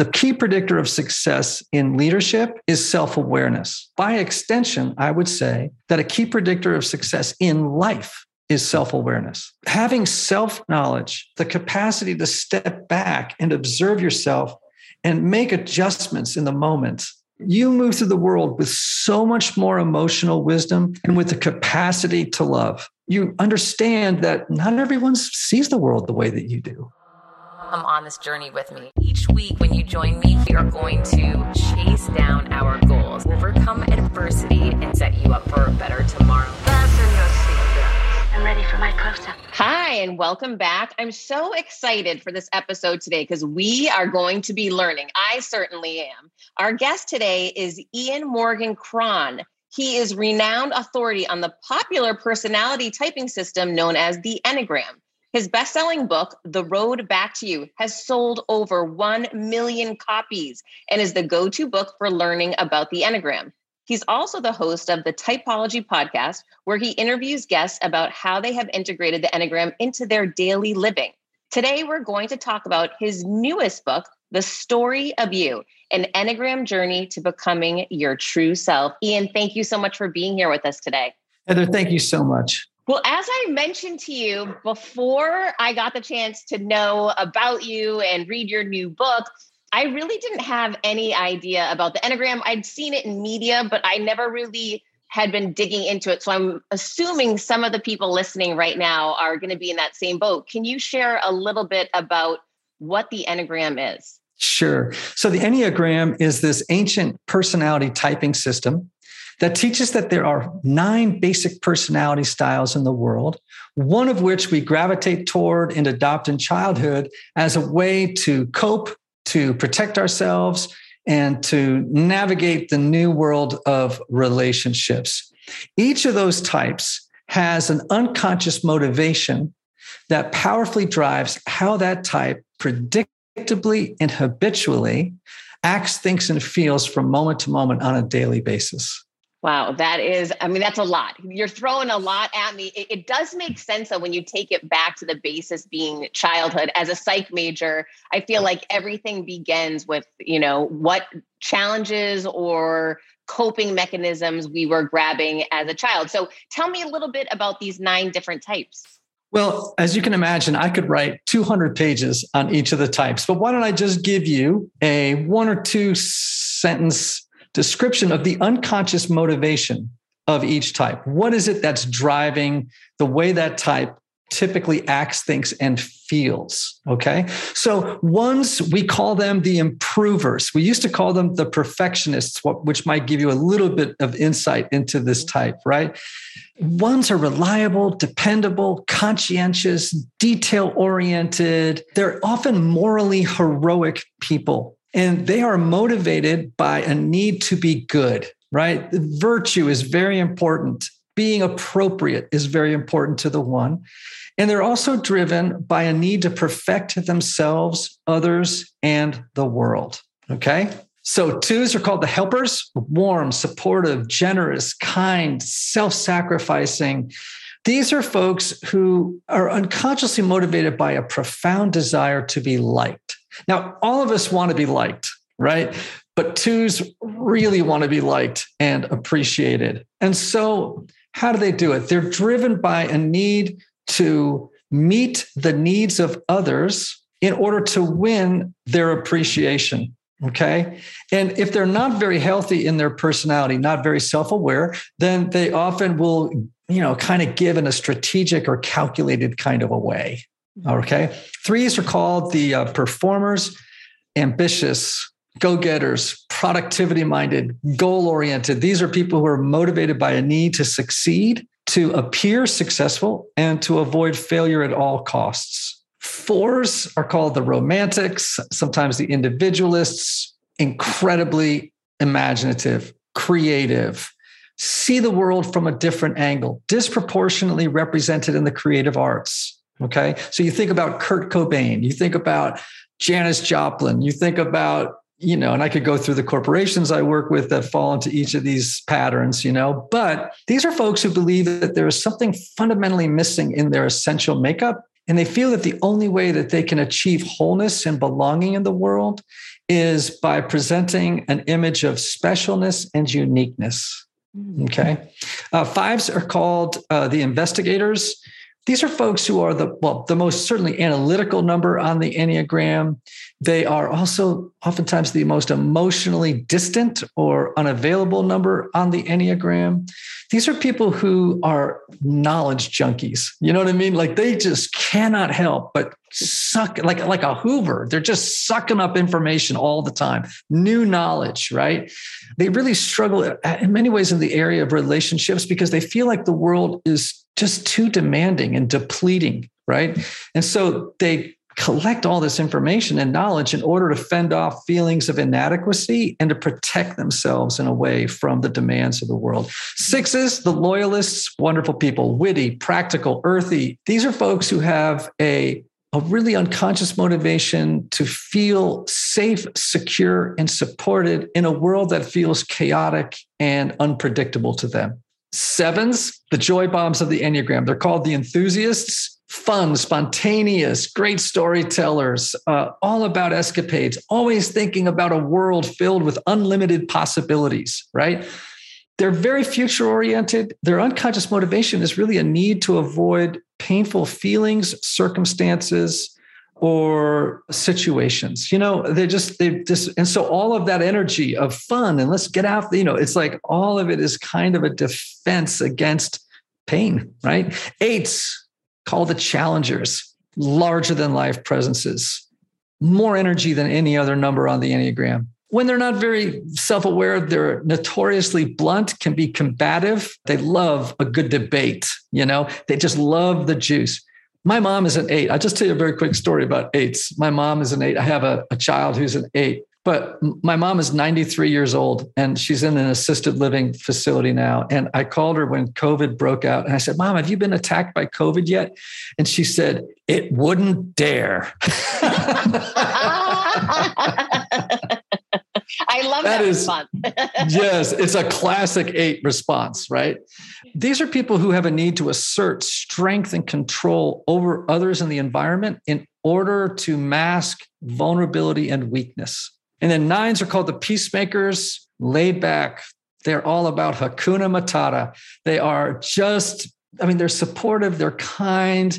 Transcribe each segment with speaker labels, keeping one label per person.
Speaker 1: the key predictor of success in leadership is self awareness. By extension, I would say that a key predictor of success in life is self awareness. Having self knowledge, the capacity to step back and observe yourself and make adjustments in the moment. You move through the world with so much more emotional wisdom and with the capacity to love. You understand that not everyone sees the world the way that you do
Speaker 2: come on this journey with me. Each week, when you join me, we are going to chase down our goals, overcome adversity, and set you up for a better tomorrow.
Speaker 3: Fasten your seatbelts. I'm ready for my close up.
Speaker 2: Hi, and welcome back. I'm so excited for this episode today because we are going to be learning. I certainly am. Our guest today is Ian Morgan Cron. He is renowned authority on the popular personality typing system known as the Enneagram. His best selling book, The Road Back to You, has sold over 1 million copies and is the go to book for learning about the Enneagram. He's also the host of the Typology podcast, where he interviews guests about how they have integrated the Enneagram into their daily living. Today, we're going to talk about his newest book, The Story of You An Enneagram Journey to Becoming Your True Self. Ian, thank you so much for being here with us today.
Speaker 1: Heather, thank you so much.
Speaker 2: Well, as I mentioned to you before I got the chance to know about you and read your new book, I really didn't have any idea about the Enneagram. I'd seen it in media, but I never really had been digging into it. So I'm assuming some of the people listening right now are going to be in that same boat. Can you share a little bit about what the Enneagram is?
Speaker 1: Sure. So the Enneagram is this ancient personality typing system that teaches that there are nine basic personality styles in the world, one of which we gravitate toward and adopt in childhood as a way to cope, to protect ourselves, and to navigate the new world of relationships. Each of those types has an unconscious motivation that powerfully drives how that type predictably and habitually acts, thinks, and feels from moment to moment on a daily basis.
Speaker 2: Wow, that is, I mean, that's a lot. You're throwing a lot at me. It, it, does make sense that when you take it back to the basis being childhood. As a psych major, I feel like everything begins with, you know, what challenges or coping mechanisms we were grabbing as a child. So tell me a little bit about these nine different types.
Speaker 1: Well, as you can imagine, I could write 200 pages on each of the types, but why don't I just give you a one or two sentence description of the unconscious motivation of each type. What is it that's driving the way that type typically acts, thinks, and feels. Okay. So ones, we call them the improvers. We used to call them the perfectionists, which might give you a little bit of insight into this type, right? Ones are reliable, dependable, conscientious, detail oriented. They're often morally heroic people. And they are motivated by a need to be good, right? Virtue is very important. Being appropriate is very important to the one. And they're also driven by a need to perfect themselves, others, and the world. Okay. So twos are called the helpers warm, supportive, generous, kind, self sacrificing. These are folks who are unconsciously motivated by a profound desire to be liked. Now, all of us want to be liked, right? But twos really want to be liked and appreciated. And so, how do they do it? They're driven by a need to meet the needs of others in order to win their appreciation. Okay. And if they're not very healthy in their personality, not very self aware, then they often will, you know, kind of give in a strategic or calculated kind of a way. Okay. Threes are called the uh, performers, ambitious, go getters, productivity minded, goal oriented. These are people who are motivated by a need to succeed, to appear successful, and to avoid failure at all costs. Fours are called the romantics, sometimes the individualists, incredibly imaginative, creative, see the world from a different angle, disproportionately represented in the creative arts Okay. So you think about Kurt Cobain, you think about Janis Joplin, you think about, you know, and I could go through the corporations I work with that fall into each of these patterns, you know, but these are folks who believe that there is something fundamentally missing in their essential makeup. And they feel that the only way that they can achieve wholeness and belonging in the world is by presenting an image of specialness and uniqueness. Mm. Okay. Uh, fives are called uh, the investigators. These are folks who are the well, the most certainly analytical number on the Enneagram. They are also oftentimes the most emotionally distant or unavailable number on the Enneagram. These are people who are knowledge junkies. You know what I mean? Like they just cannot help but suck like like a hoover they're just sucking up information all the time new knowledge right they really struggle uh, in many ways in the area of relationships because they feel like the world is just too demanding and depleting right and so they collect all this information and knowledge in order to fend off feelings of inadequacy and to protect themselves in a way from the demands of the world. Sixes, the loyalists, wonderful people, witty, practical, earthy. These are folks who have a a really unconscious motivation to feel safe, secure, and supported in a world that feels chaotic and unpredictable to them. Sevens, the joy bombs of the Enneagram. They're called the enthusiasts, fun, spontaneous, great storytellers, uh, all about escapades, always thinking about a world filled with unlimited possibilities, right? They're very future oriented. Their unconscious motivation is really a need to avoid painful feelings, circumstances, or situations. You know, they just they just and so all of that energy of fun and let's get out. You know, it's like all of it is kind of a defense against pain, right? Eights call the challengers, larger than life presences, more energy than any other number on the enneagram when they're not very self aware, they're notoriously blunt, can be combative. They love a good debate, you know, they just love the juice. My mom is an eight. I'll just tell you a very quick story about eights. My mom is an eight. I have a, a child who's an eight, but my mom is 93 years old and she's in an assisted living facility now. And I called her when COVID broke out and I said, Mom, have you been attacked by COVID yet? And she said, It wouldn't dare.
Speaker 2: I love that, that is, response.
Speaker 1: yes, it's a classic eight response, right? These are people who have a need to assert strength and control over others in the environment in order to mask vulnerability and weakness. And then nines are called the peacemakers, laid back. They're all about Hakuna Matata. They are just, I mean, they're supportive, they're kind,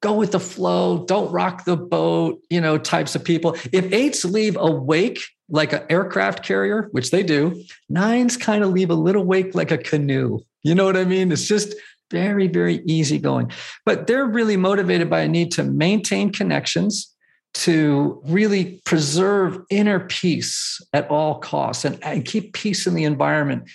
Speaker 1: go with the flow, don't rock the boat, you know, types of people. If eights leave a wake like an aircraft carrier, which they do, nines kind of leave a little wake like a canoe. You know what I mean? It's just very, very easy going. But they're really motivated by a need to maintain connections, to really preserve inner peace at all costs and, and keep peace in the environment.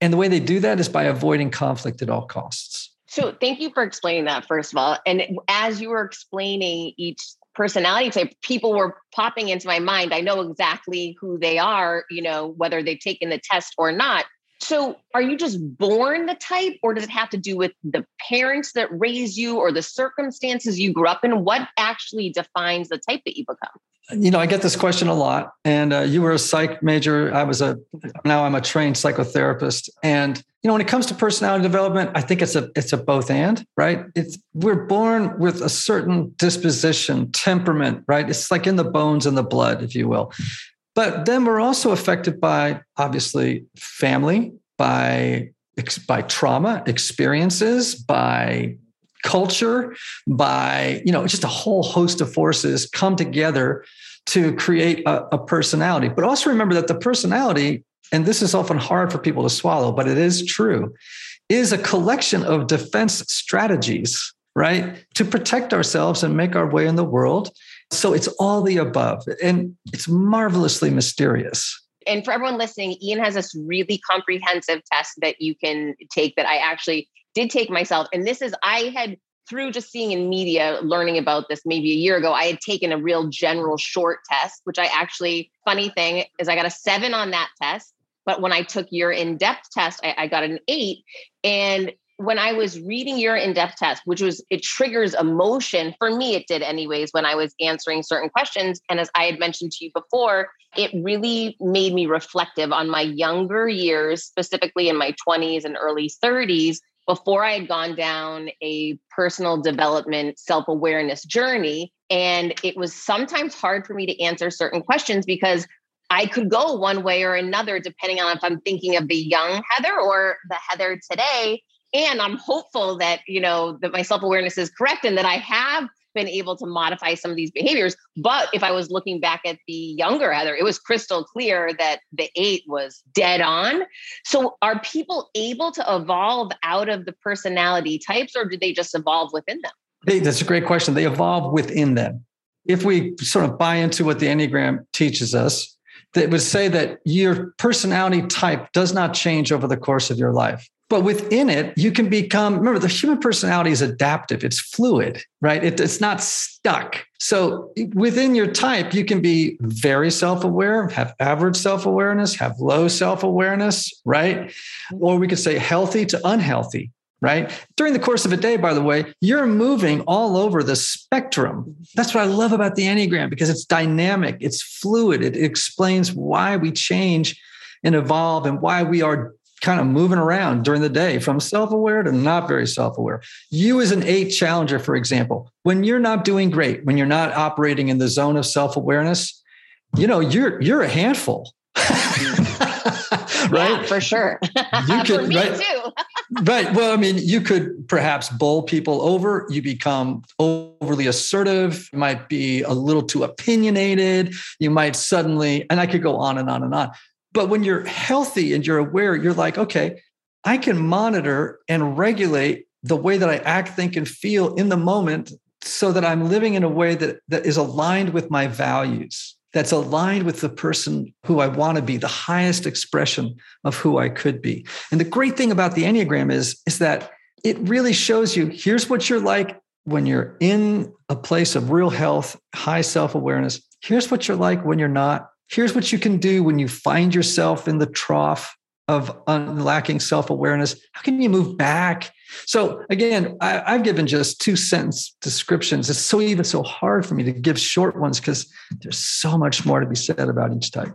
Speaker 1: And the way they do that is by avoiding conflict at all costs.
Speaker 2: So, thank you for explaining that, first of all. And as you were explaining each personality type, people were popping into my mind. I know exactly who they are, you know, whether they've taken the test or not. So, are you just born the type, or does it have to do with the parents that raise you or the circumstances you grew up in? What actually defines the type that you become?
Speaker 1: You know, I get this question a lot. And uh, you were a psych major. I was a now I'm a trained psychotherapist. And you know, when it comes to personality development, I think it's a it's a both and right. It's we're born with a certain disposition, temperament, right? It's like in the bones and the blood, if you will. But then we're also affected by obviously family, by by trauma experiences, by culture, by you know just a whole host of forces come together to create a, a personality. But also remember that the personality, and this is often hard for people to swallow, but it is true, is a collection of defense strategies right? To protect ourselves and make our way in the world. So it's all the above. And it's marvelously mysterious.
Speaker 2: And for everyone listening, Ian has this really comprehensive test that you can take that I actually did take myself. And this is, I had, through just seeing in media, learning about this maybe a year ago, I had taken a real general short test, which I actually, funny thing is, I got a seven on that test. But when I took your in depth test, I, I got an eight. And when I was reading your in-depth test, which was it triggers emotion for me, it did anyways when I was answering certain questions. And as I had mentioned to you before, it really made me reflective on my younger years, specifically in my 20s and early 30s, before I had gone down a personal development self-awareness journey. And it was sometimes hard for me to answer certain questions because I could go one way or another depending on if I'm thinking of the young Heather or the Heather today. And I'm hopeful that, you know, that my self-awareness is correct and that I have been able to modify some of these behaviors. But if I was looking back at the younger Heather, it was crystal clear that the eight was dead on. So are people able to evolve out of the personality types or do they just evolve within them?
Speaker 1: That's a great question. They evolve within them. If we sort of buy into what the Enneagram teaches us, that would say that your personality type does not change over the course of your life. But within it, you can become, remember, the human personality is adaptive, it's fluid, right? It, it's not stuck. So within your type, you can be very self aware, have average self awareness, have low self awareness, right? Or we could say healthy to unhealthy right? During the course of a day, by the way, you're moving all over the spectrum. That's what I love about the Enneagram because it's dynamic, it's fluid, it explains why we change and evolve and why we are kind of moving around during the day from self-aware to not very self-aware. You as an 8 challenger for example, when you're not doing great, when you're not operating in the zone of self-awareness, you know, you're you're a handful.
Speaker 2: right? Yeah, for sure. You could, for me right, too.
Speaker 1: right. Well, I mean, you could perhaps bowl people over. You become overly assertive. You might be a little too opinionated. You might suddenly, and I could go on and on and on. But when you're healthy and you're aware, you're like, okay, I can monitor and regulate the way that I act, think, and feel in the moment so that I'm living in a way that, that is aligned with my values that's aligned with the person who I want to be, the highest expression of who I could be. And the great thing about the Enneagram is, is that it really shows you here's what you're like when you're in a place of real health, high self awareness. Here's what you're like when you're not. Here's what you can do when you find yourself in the trough of lacking self awareness. How can you move back so again, I, have given just two sentence descriptions. It's so even so hard for me to give short ones because there's so much more to be said about each type.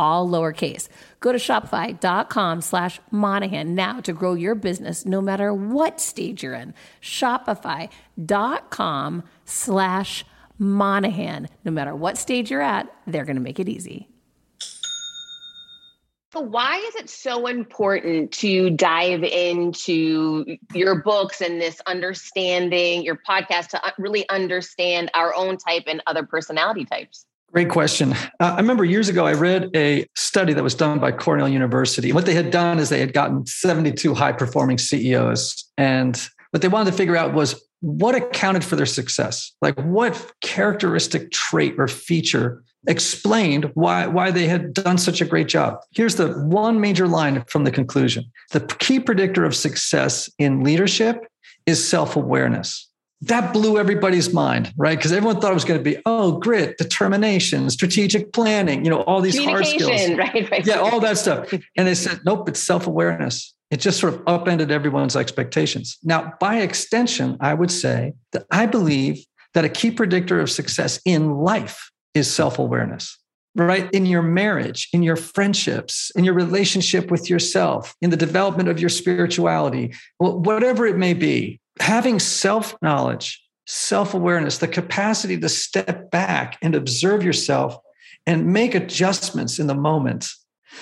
Speaker 4: all lowercase. Go to shopify.com slash Monahan now to grow your business no matter what stage you're in. Shopify.com slash Monahan. No matter what stage you're at, they're going to make it easy.
Speaker 2: So why is it so important to dive into your books and this understanding, your podcast, to uh, really understand our own type and other personality types?
Speaker 1: Great question. Uh, I remember years ago, I read a study that was done by Cornell University. What they had done is they had gotten 72 high performing CEOs. And what they wanted to figure out was what accounted for their success? Like what characteristic trait or feature explained why, why they had done such a great job. Here's the one major line from the conclusion the key predictor of success in leadership is self awareness that blew everybody's mind, right? Because everyone thought it was going to be, oh, grit, determination, strategic planning, you know, all these hard skills.
Speaker 2: Right, right.
Speaker 1: Yeah, all that stuff. And they said, nope, it's self awareness. It just sort of upended everyone's expectations. Now, by extension, I would say that I believe that a key predictor of success in life is self awareness right? In your marriage, in your friendships, in your relationship with yourself, in the development of your spirituality, whatever it may be, having self knowledge, self awareness, the capacity to step back and observe yourself and make adjustments in the moment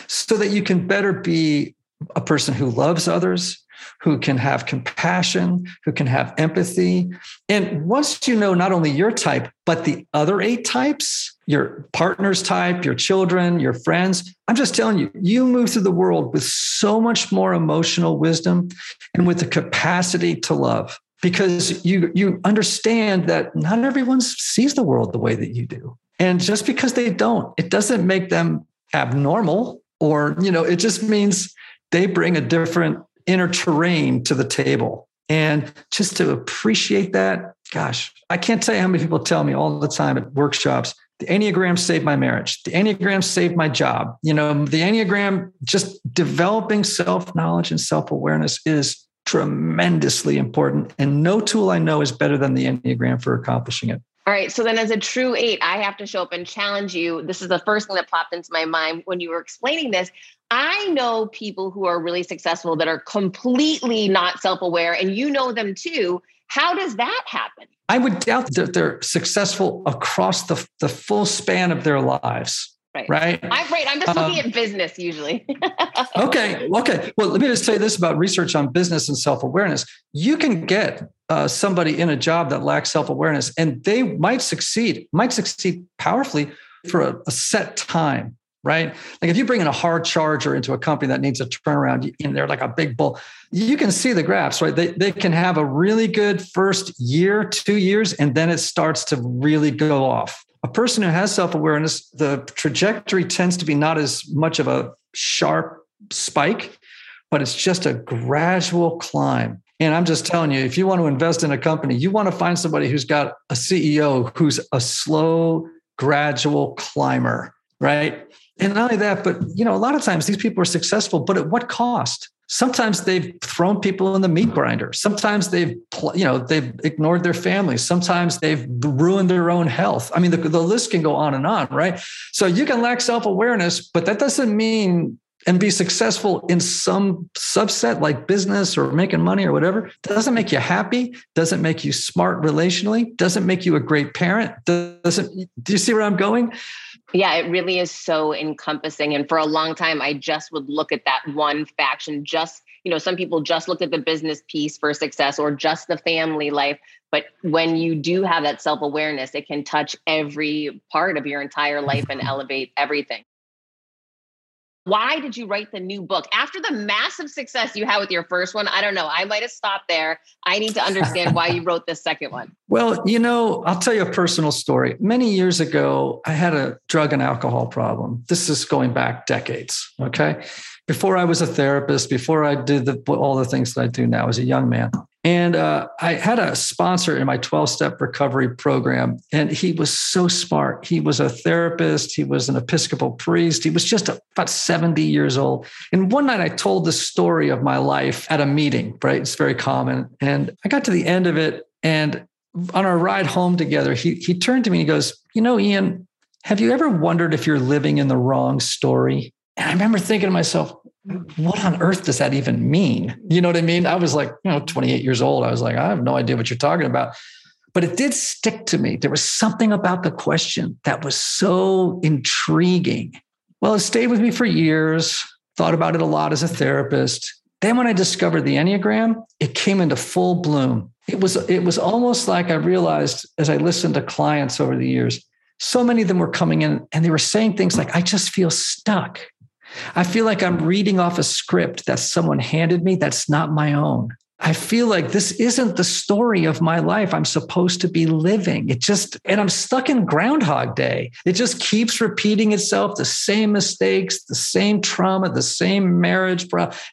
Speaker 1: so that you can better be a person who loves others, who can have compassion, who can have empathy. And once you know not only your type, but the other eight types, your partner's type, your children, your friends, I'm just telling you, you move through the world with so much more emotional wisdom and with the capacity to love because you you understand that not everyone sees the world the way that you do. And just because they don't, it doesn't make them abnormal or, you know, it just means they bring a different inner terrain to the table. And just to appreciate that, gosh, I can't tell you how many people tell me all the time at workshops, the Enneagram saved my marriage. The Enneagram saved my job. You know, the Enneagram, just developing self knowledge and self awareness is tremendously important. And no tool I know is better than the Enneagram for accomplishing it.
Speaker 2: All right. So then, as a true eight, I have to show up and challenge you. This is the first thing that popped into my mind when you were explaining this. I know people who are really successful that are completely not self aware, and you know them too. How does that happen?
Speaker 1: I would doubt that they're successful across the, the full span of their lives. Right. Right.
Speaker 2: I'm right. I'm just looking um, at business usually.
Speaker 1: okay. Okay. Well, let me just say this about research on business and self awareness. You can get uh, somebody in a job that lacks self awareness, and they might succeed, might succeed powerfully for a, a set time right? Like if you bring in a hard charger into a company that needs a turnaround in there like a big bull, you can see the graphs, right? They, they can have a really good first year, two years, and then it starts to really go off. A person who has self awareness, the trajectory tends to be not as much of a sharp spike, but it's just a gradual climb. And I'm just telling you, if you want to invest in a company, you want to find somebody who's got a CEO who's a slow, gradual climber, right? And not only that, but you know, a lot of times these people are successful, but at what cost? Sometimes they've thrown people in the meat grinder. Sometimes they've, you know, they've ignored their families. Sometimes they've ruined their own health. I mean, the, the list can go on and on, right? So you can lack self awareness, but that doesn't mean and be successful in some subset like business or making money or whatever doesn't make you happy doesn't make you smart relationally doesn't make you a great parent doesn't do you see where i'm going
Speaker 2: yeah, it really is so encompassing. And for a long time, I just would look at that one faction. Just, you know, some people just look at the business piece for success or just the family life. But when you do have that self awareness, it can touch every part of your entire life and elevate everything. Why did you write the new book? After the massive success you had with your first one, I don't know. I might have stopped there. I need to understand why you wrote this second one.
Speaker 1: Well, you know, I'll tell you a personal story. Many years ago, I had a drug and alcohol problem. This is going back decades. Okay. Before I was a therapist, before I did the, all the things that I do now as a young man. And uh, I had a sponsor in my 12 step recovery program, and he was so smart. He was a therapist, he was an Episcopal priest, he was just about 70 years old. And one night I told the story of my life at a meeting, right? It's very common. And I got to the end of it, and on our ride home together, he, he turned to me and he goes, You know, Ian, have you ever wondered if you're living in the wrong story? And I remember thinking to myself, what on earth does that even mean? You know what I mean? I was like, you know, 28 years old. I was like, I have no idea what you're talking about. But it did stick to me. There was something about the question that was so intriguing. Well, it stayed with me for years, thought about it a lot as a therapist. Then when I discovered the Enneagram, it came into full bloom. It was, it was almost like I realized as I listened to clients over the years, so many of them were coming in and they were saying things like, I just feel stuck. I feel like I'm reading off a script that someone handed me that's not my own. I feel like this isn't the story of my life I'm supposed to be living. It just, and I'm stuck in Groundhog Day. It just keeps repeating itself the same mistakes, the same trauma, the same marriage.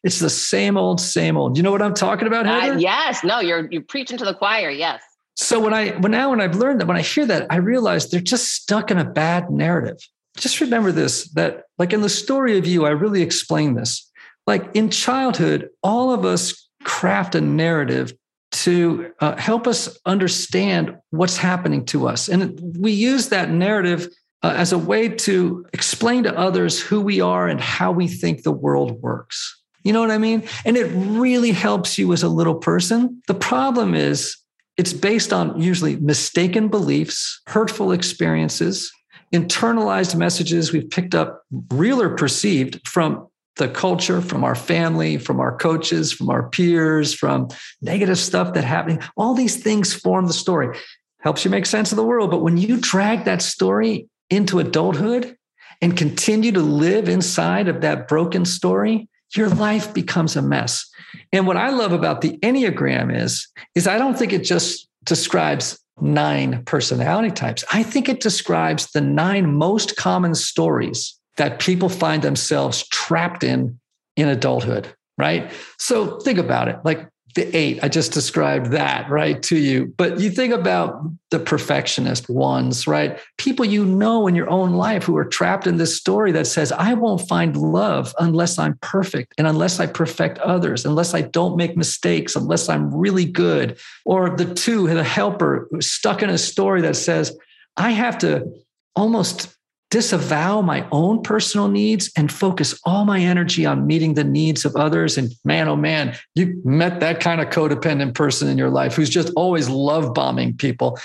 Speaker 1: It's the same old, same old. You know what I'm talking about, Heather?
Speaker 2: Uh, yes. No, you're, you're preaching to the choir. Yes.
Speaker 1: So when I, when now, when I've learned that, when I hear that, I realize they're just stuck in a bad narrative just remember this that, like in the story of you, I really explain this. Like in childhood, all of us craft a narrative to uh, help us understand what's happening to us. And we use that narrative uh, as a way to explain to others who we are and how we think the world works. You know what I mean? And it really helps you as a little person. The problem is, it's based on usually mistaken beliefs, hurtful experiences, internalized messages we've picked up, real or perceived, from the culture, from our family, from our coaches, from our peers, from negative stuff that happening. All these things form the story. Helps you make sense of the world. But when you drag that story into adulthood and continue to live inside of that broken story, your life becomes a mess. And what I love about the Enneagram is, is I don't think it just describes nine personality types. I think it describes the nine most common stories that people find themselves trapped in in adulthood, right? So think about it. Like the eight, I just described that, right, to you. But you think about the perfectionist ones, right? People you know in your own life who are trapped in this story that says, I won't find love unless I'm perfect and unless I perfect others, unless I don't make mistakes, unless I'm really good. Or the two, the helper stuck in a story that says, I have to almost disavow my own personal needs and focus all my energy on meeting the needs of others. And man, oh man, you met that kind of codependent person in your life who's just always love bombing people.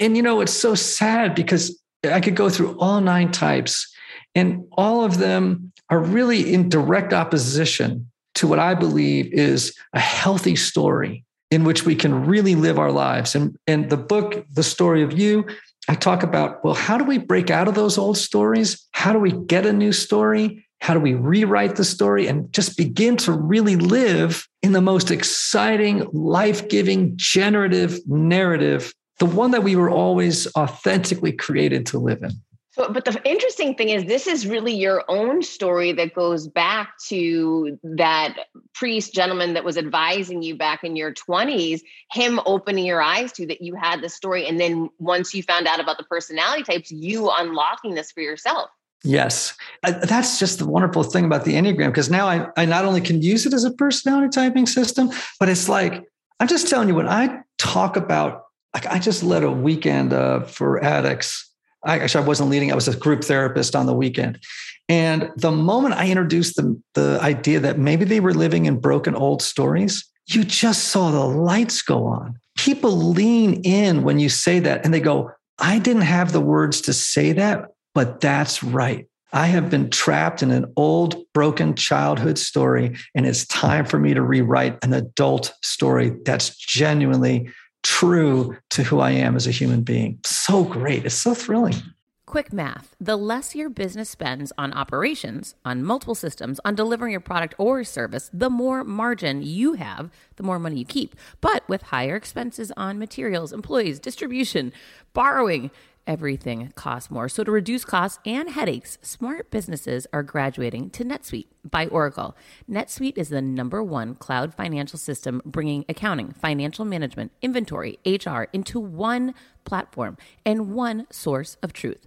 Speaker 1: And you know, it's so sad because I could go through all nine types, and all of them are really in direct opposition to what I believe is a healthy story in which we can really live our lives. And, and the book, The Story of You, I talk about, well, how do we break out of those old stories? How do we get a new story? How do we rewrite the story and just begin to really live in the most exciting, life giving, generative narrative, the one that we were always authentically created to live in?
Speaker 2: So, but the interesting thing is, this is really your own story that goes back to that priest gentleman that was advising you back in your 20s, him opening your eyes to that you had this story. And then once you found out about the personality types, you unlocking this for yourself.
Speaker 1: Yes. That's just the wonderful thing about the Enneagram, because now I, I not only can use it as a personality typing system, but it's like, I'm just telling you, when I talk about, like, I just led a weekend uh, for addicts I, actually, I wasn't leading. I was a group therapist on the weekend. And the moment I introduced the, the idea that maybe they were living in broken old stories, you just saw the lights go on. People lean in when you say that and they go, I didn't have the words to say that, but that's right. I have been trapped in an old, broken childhood story, and it's time for me to rewrite an adult story that's genuinely true to who I am as a human being. So great. It's so thrilling.
Speaker 4: Quick math the less your business spends on operations, on multiple systems, on delivering your product or service, the more margin you have, the more money you keep. But with higher expenses on materials, employees, distribution, borrowing, everything costs more. So, to reduce costs and headaches, smart businesses are graduating to NetSuite by Oracle. NetSuite is the number one cloud financial system bringing accounting, financial management, inventory, HR into one platform and one source of truth.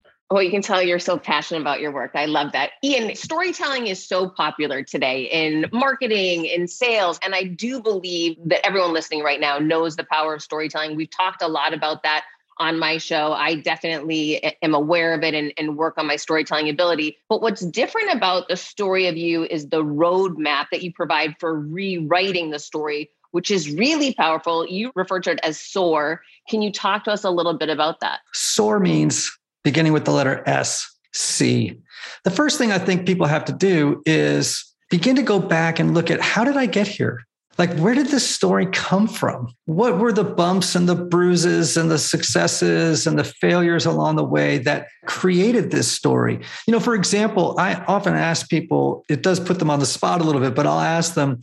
Speaker 2: Oh, you can tell you're so passionate about your work. I love that. Ian, storytelling is so popular today in marketing, in sales. And I do believe that everyone listening right now knows the power of storytelling. We've talked a lot about that on my show. I definitely eh, am aware of it and, and work on my storytelling ability. But what's different about the story of you is the roadmap that you provide for rewriting the story, which is really powerful. You refer to it as SOAR. Can you talk to us a little bit about that?
Speaker 1: SOAR means beginning with the letter S, C. The first thing I think people have to do is begin to go back and look at how did I get here? Like, where did this story come from? What were the bumps and the bruises and the successes and the failures along the way that created this story? You know, for example, I often ask people, it does put them on the spot a little bit, but I'll ask them,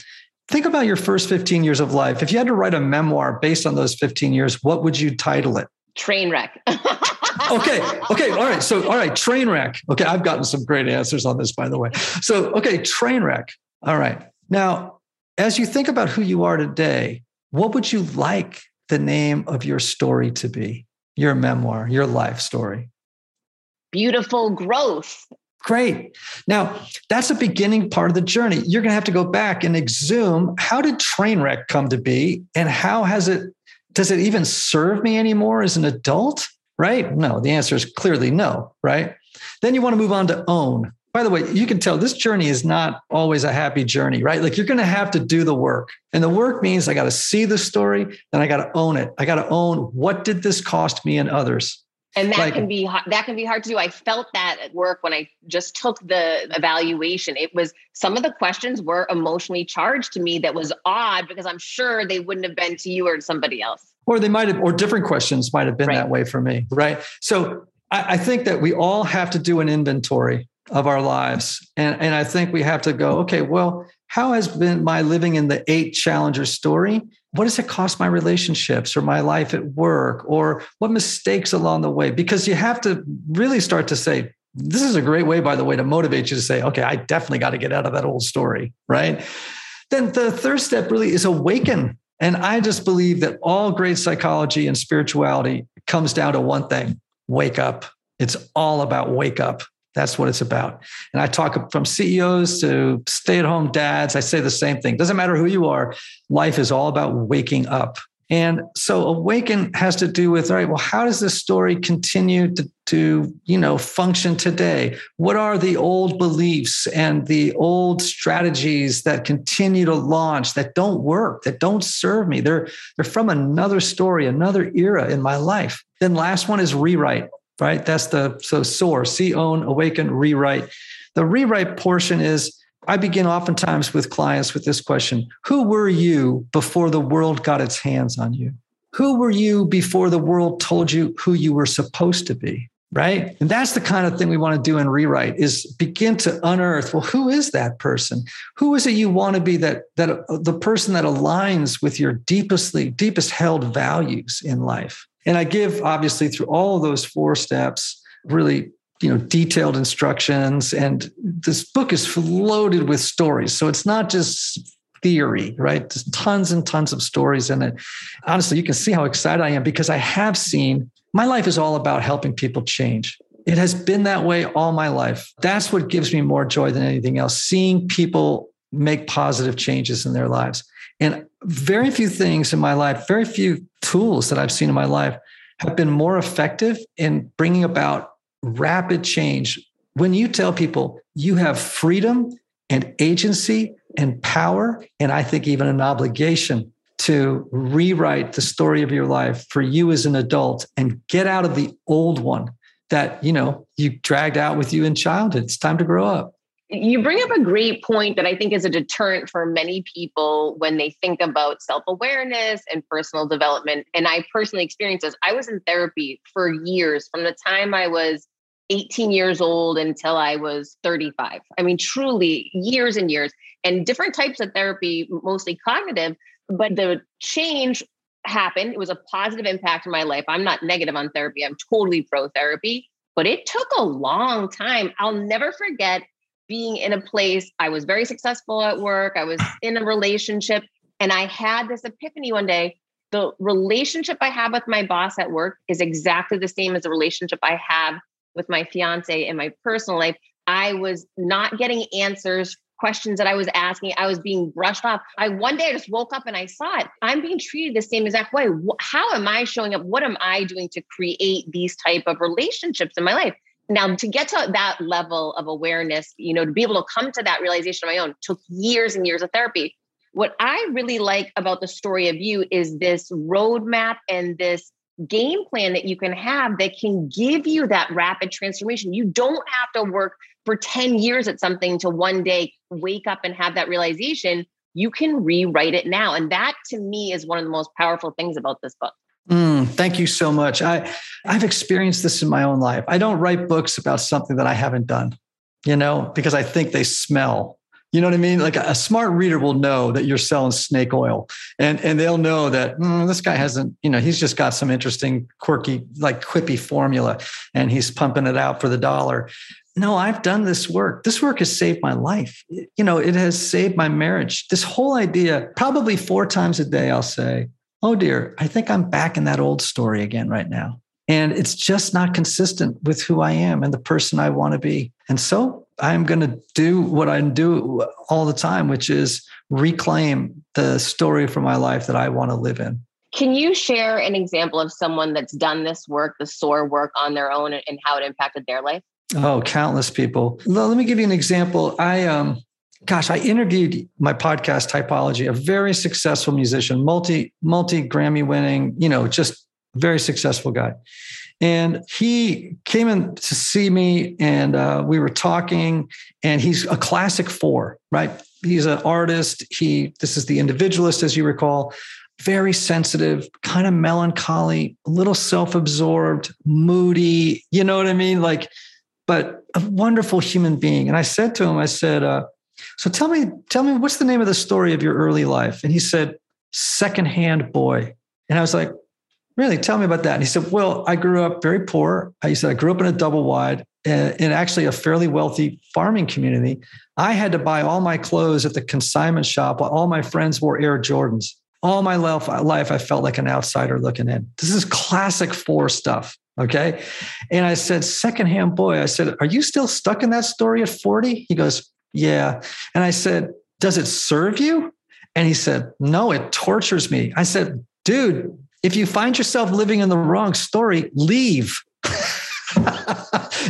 Speaker 1: think about your first 15 years of life. If you had to write a memoir based on those 15 years, what would you title it?
Speaker 2: Train wreck.
Speaker 1: okay. Okay. All right. So, all right. Train wreck. Okay. I've gotten some great answers on this, by the way. So, okay. Train wreck. All right. Now, as you think about who you are today, what would you like the name of your story to be? Your memoir, your life story?
Speaker 2: Beautiful growth.
Speaker 1: Great. Now, that's a beginning part of the journey. You're going to have to go back and exhume how did train wreck come to be and how has it does it even serve me anymore as an adult? Right? No, the answer is clearly no, right? Then you want to move on to own. By the way, you can tell this journey is not always a happy journey, right? Like you're going to have to do the work. And the work means I got to see the story, then I got to own it. I got to own what did this cost me and others?
Speaker 2: and that like, can be that can be hard to do i felt that at work when i just took the evaluation it was some of the questions were emotionally charged to me that was odd because i'm sure they wouldn't have been to you or to somebody else
Speaker 1: or they might have or different questions might have been right. that way for me right? So I, I think that we all have to do an inventory of our lives. And, and i think we have to go okay well how has been my living in the eight challenger story? What does it cost my relationships or my life at work? Or what mistakes along the way? Because you have to really start to say this is a great way by the way to motivate you to say okay i definitely got to get out of that old story right? Then the third step really is awaken and i just believe that all great psychology and spirituality comes down to one thing wake up it's all about wake up That's what it's about. And I talk from CEOs to stay at home dads. I say the same thing. Doesn't matter who you are, life is all about waking up. And so awaken has to do with, all right, well, how does this story continue to, to, you know, function today? What are the old beliefs and the old strategies that continue to launch that don't work, that don't serve me? They're, they're from another story, another era in my life. Then last one is rewrite, right? That's the, so soar, see, own, awaken, rewrite. The rewrite portion is I begin oftentimes with clients with this question Who were you before the world got its hands on you? Who were you before the world told you who you were supposed to be? Right. And that's the kind of thing we want to do in rewrite is begin to unearth, well, who is that person? Who is it you want to be that that the person that aligns with your deepestly, deepest held values in life? And I give obviously through all of those four steps really you know detailed instructions. And this book is loaded with stories. So it's not just theory right? There's tons and tons of stories in it. Honestly you can see how excited i am because i have seen my life is all about helping people change. It has been that way all my life. That's what gives me more joy than anything else seeing people make positive changes in their lives. And very few things in my life very few tools that i've seen in my life have been more effective in bringing about rapid change. When you tell people you have freedom and agency and power, and I think even an obligation to rewrite the story of your life for you as an adult and get out of the old one that you know you dragged out with you in childhood it's time to grow up
Speaker 2: you bring up a great point that I think is a deterrent for many people when they think about self awareness and personal development. And I personally experienced this. I was in therapy for years from the time I was 18 years old until I was 35. I mean, truly years and years, and different types of therapy, mostly cognitive. But the change happened. It was a positive impact in my life. I'm not negative on therapy, I'm totally pro therapy. But it took a long time. I'll never forget being in a place, I was very successful at work, I was in a relationship, and I had this epiphany one day. The relationship I have with my boss at work is exactly the same as the relationship I have with my fiance in my personal life. I was not getting answers questions that I was asking. I was being brushed off. I one day I just woke up and I saw it. I'm being treated the same exact way. How am I showing up? What am I doing to create these type of relationships in my life? Now to get to that level of awareness you know to be able to come to that realization on my own took years and years of therapy. What i really like about the story of you is this roadmap and this game plan that you can have that can give you that rapid transformation. You don't have to work for 10 years at something to one day wake up and have that realization. You can rewrite it now. And that to me is one of the most powerful things about this book
Speaker 1: Mm, thank you so much. I, I've experienced this in my own life. I don't write books about something that I haven't done, you know, because I think they smell. You know what I mean? Like a, smart reader will know that you're selling snake oil, and and they'll know that mm, this guy hasn't. You know, he's just got some interesting, quirky, like quippy formula, and he's pumping it out for the dollar. No, I've done this work. This work has saved my life. You know, it has saved my marriage. This whole idea, probably four times a day, I'll say, oh dear, I think I'm back in that old story again right now. And it's just not consistent with who I am and the person I want to be. And so I'm going to do what I do all the time, which is reclaim the story for my life that I want to live in.
Speaker 2: Can you share an example of someone that's done this work, the SOAR work on their own and how it impacted their life?
Speaker 1: Oh, countless people. Let me give you an example. I um gosh, I interviewed my podcast typology, a very successful musician, multi, multi Grammy winning, you know, just very successful guy. And he came in to see me and uh, we were talking and he's a classic four, right? He's an artist. He, this is the individualist, as you recall, very sensitive, kind of melancholy, a little self-absorbed, moody, you know what I mean? Like, but a wonderful human being. And I said to him, I said, uh, so tell me, tell me, what's the name of the story of your early life? And he said, Secondhand Boy. And I was like, Really? Tell me about that. And he said, Well, I grew up very poor. He said, I grew up in a double wide in actually a fairly wealthy farming community. I had to buy all my clothes at the consignment shop while all my friends wore Air Jordans. All my life, I felt like an outsider looking in. This is classic four stuff Okay. And I said, secondhand boy, I said, Are you still stuck in that story at 40? He goes, Yeah. And I said, Does it serve you? And he said, No, it tortures me. I said, Dude, if you find yourself living in the wrong story, leave.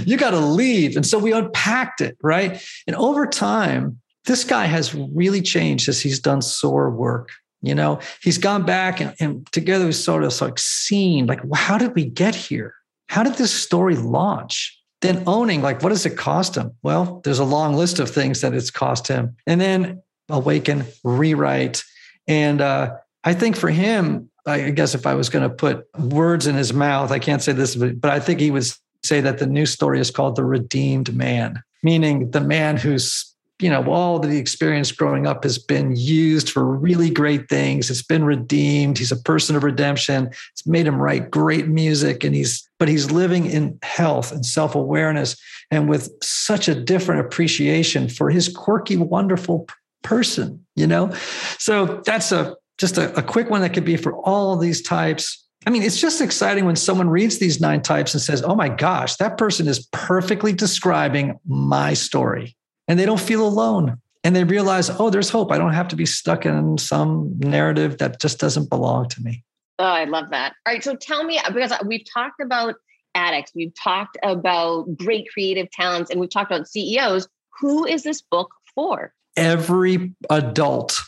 Speaker 1: you got to leave. And so we unpacked it, right? And over time, this guy has really changed as he's done SOAR work. You know, he's gone back and, and together we sort of like seen like, how did we get here? How did this story launch? Then owning, like, what does it cost him? Well, there's a long list of things that it's cost him. And then awaken, rewrite. And uh, I think for him, I guess if I was going to put words in his mouth, I can't say this, but I think he would say that the new story is called The Redeemed Man, meaning the man who's you know, all the experience growing up has been used for really great things. It's been redeemed. He's a person of redemption. It's made him write great music and he's, but he's living in health and self awareness and with such a different appreciation for his quirky, wonderful person, you know? So that's a, just a, a quick one that could be for all these types. I mean, it's just exciting when someone reads these nine types and says, oh my gosh, that person is perfectly describing my story and they don't feel alone. And they realize oh there's hope. I don't have to be stuck in some narrative that just doesn't belong to me.
Speaker 2: Oh i love that. All right so tell me because we've talked about addicts we've talked about great creative talents and we've talked about ceos who is this book for?
Speaker 1: Every adult.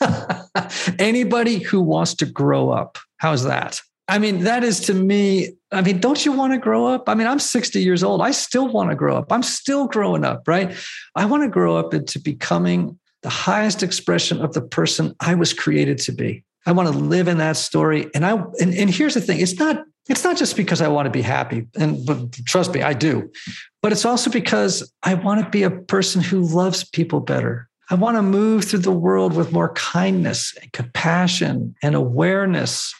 Speaker 1: Anybody who wants to grow up. How's that I mean, that is to me, I mean, don't you want to grow up? I mean, I'm 60 years old. I still want to grow up. I'm still growing up, right? I want to grow up into becoming the highest expression of the person I was created to be. I want to live in that story. And I and, and here's the thing, it's not it's not just because I want to be happy. And but trust me, I do. But it's also because I want to be a person who loves people better. I want to move through the world with more kindness and compassion and awareness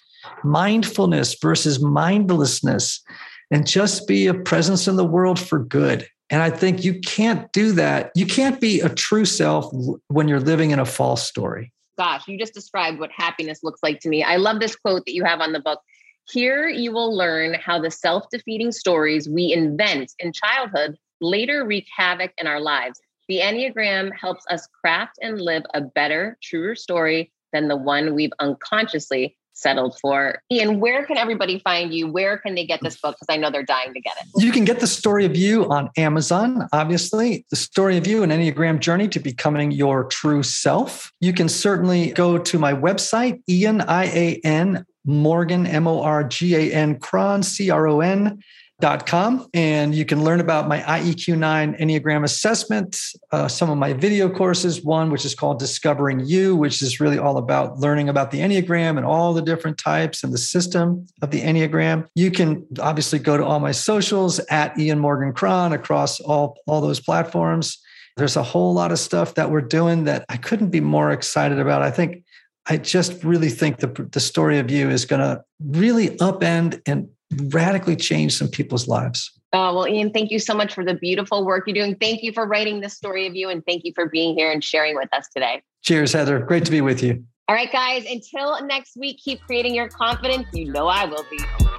Speaker 1: mindfulness versus mindlessness and just be a presence in the world for good. And I think you can't do that. You can't be a true self when you're living in a false story.
Speaker 2: Gosh, you just described what happiness looks like to me. I love this quote that you have on the book. Here you will learn how the self defeating stories we invent in childhood later wreak havoc in our lives. The Enneagram helps us craft and live a better, truer story than the one we've unconsciously settled for. Ian, where can everybody find you? Where can they get this book? Because I know they're dying to get it.
Speaker 1: You can get the story of you on Amazon, obviously, the story of you, an Enneagram journey to becoming your true self. You can certainly go to my website, Ian, I A N, Morgan, M O R G A N, Cron, C R O N com, and you can learn about my IEQ9 Enneagram assessment, uh, some of my video courses, one which is called Discovering You, which is really all about learning about the Enneagram and all the different types and the system of the Enneagram. You can obviously go to all my socials at Ian Morgan Cron across all, all those platforms. There's a whole lot of stuff that we're doing that I couldn't be more excited about. I think I just really think the, the story of you is going to really upend and radically change some people's lives.
Speaker 2: Oh, well, Ian, thank you so much for the beautiful work you're doing. Thank you for writing this story of you, and thank you for being here and sharing with us today.
Speaker 1: Cheers, Heather. Great to be with you.
Speaker 2: All right, guys, until next week, keep creating your confidence. You know I will be.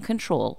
Speaker 4: control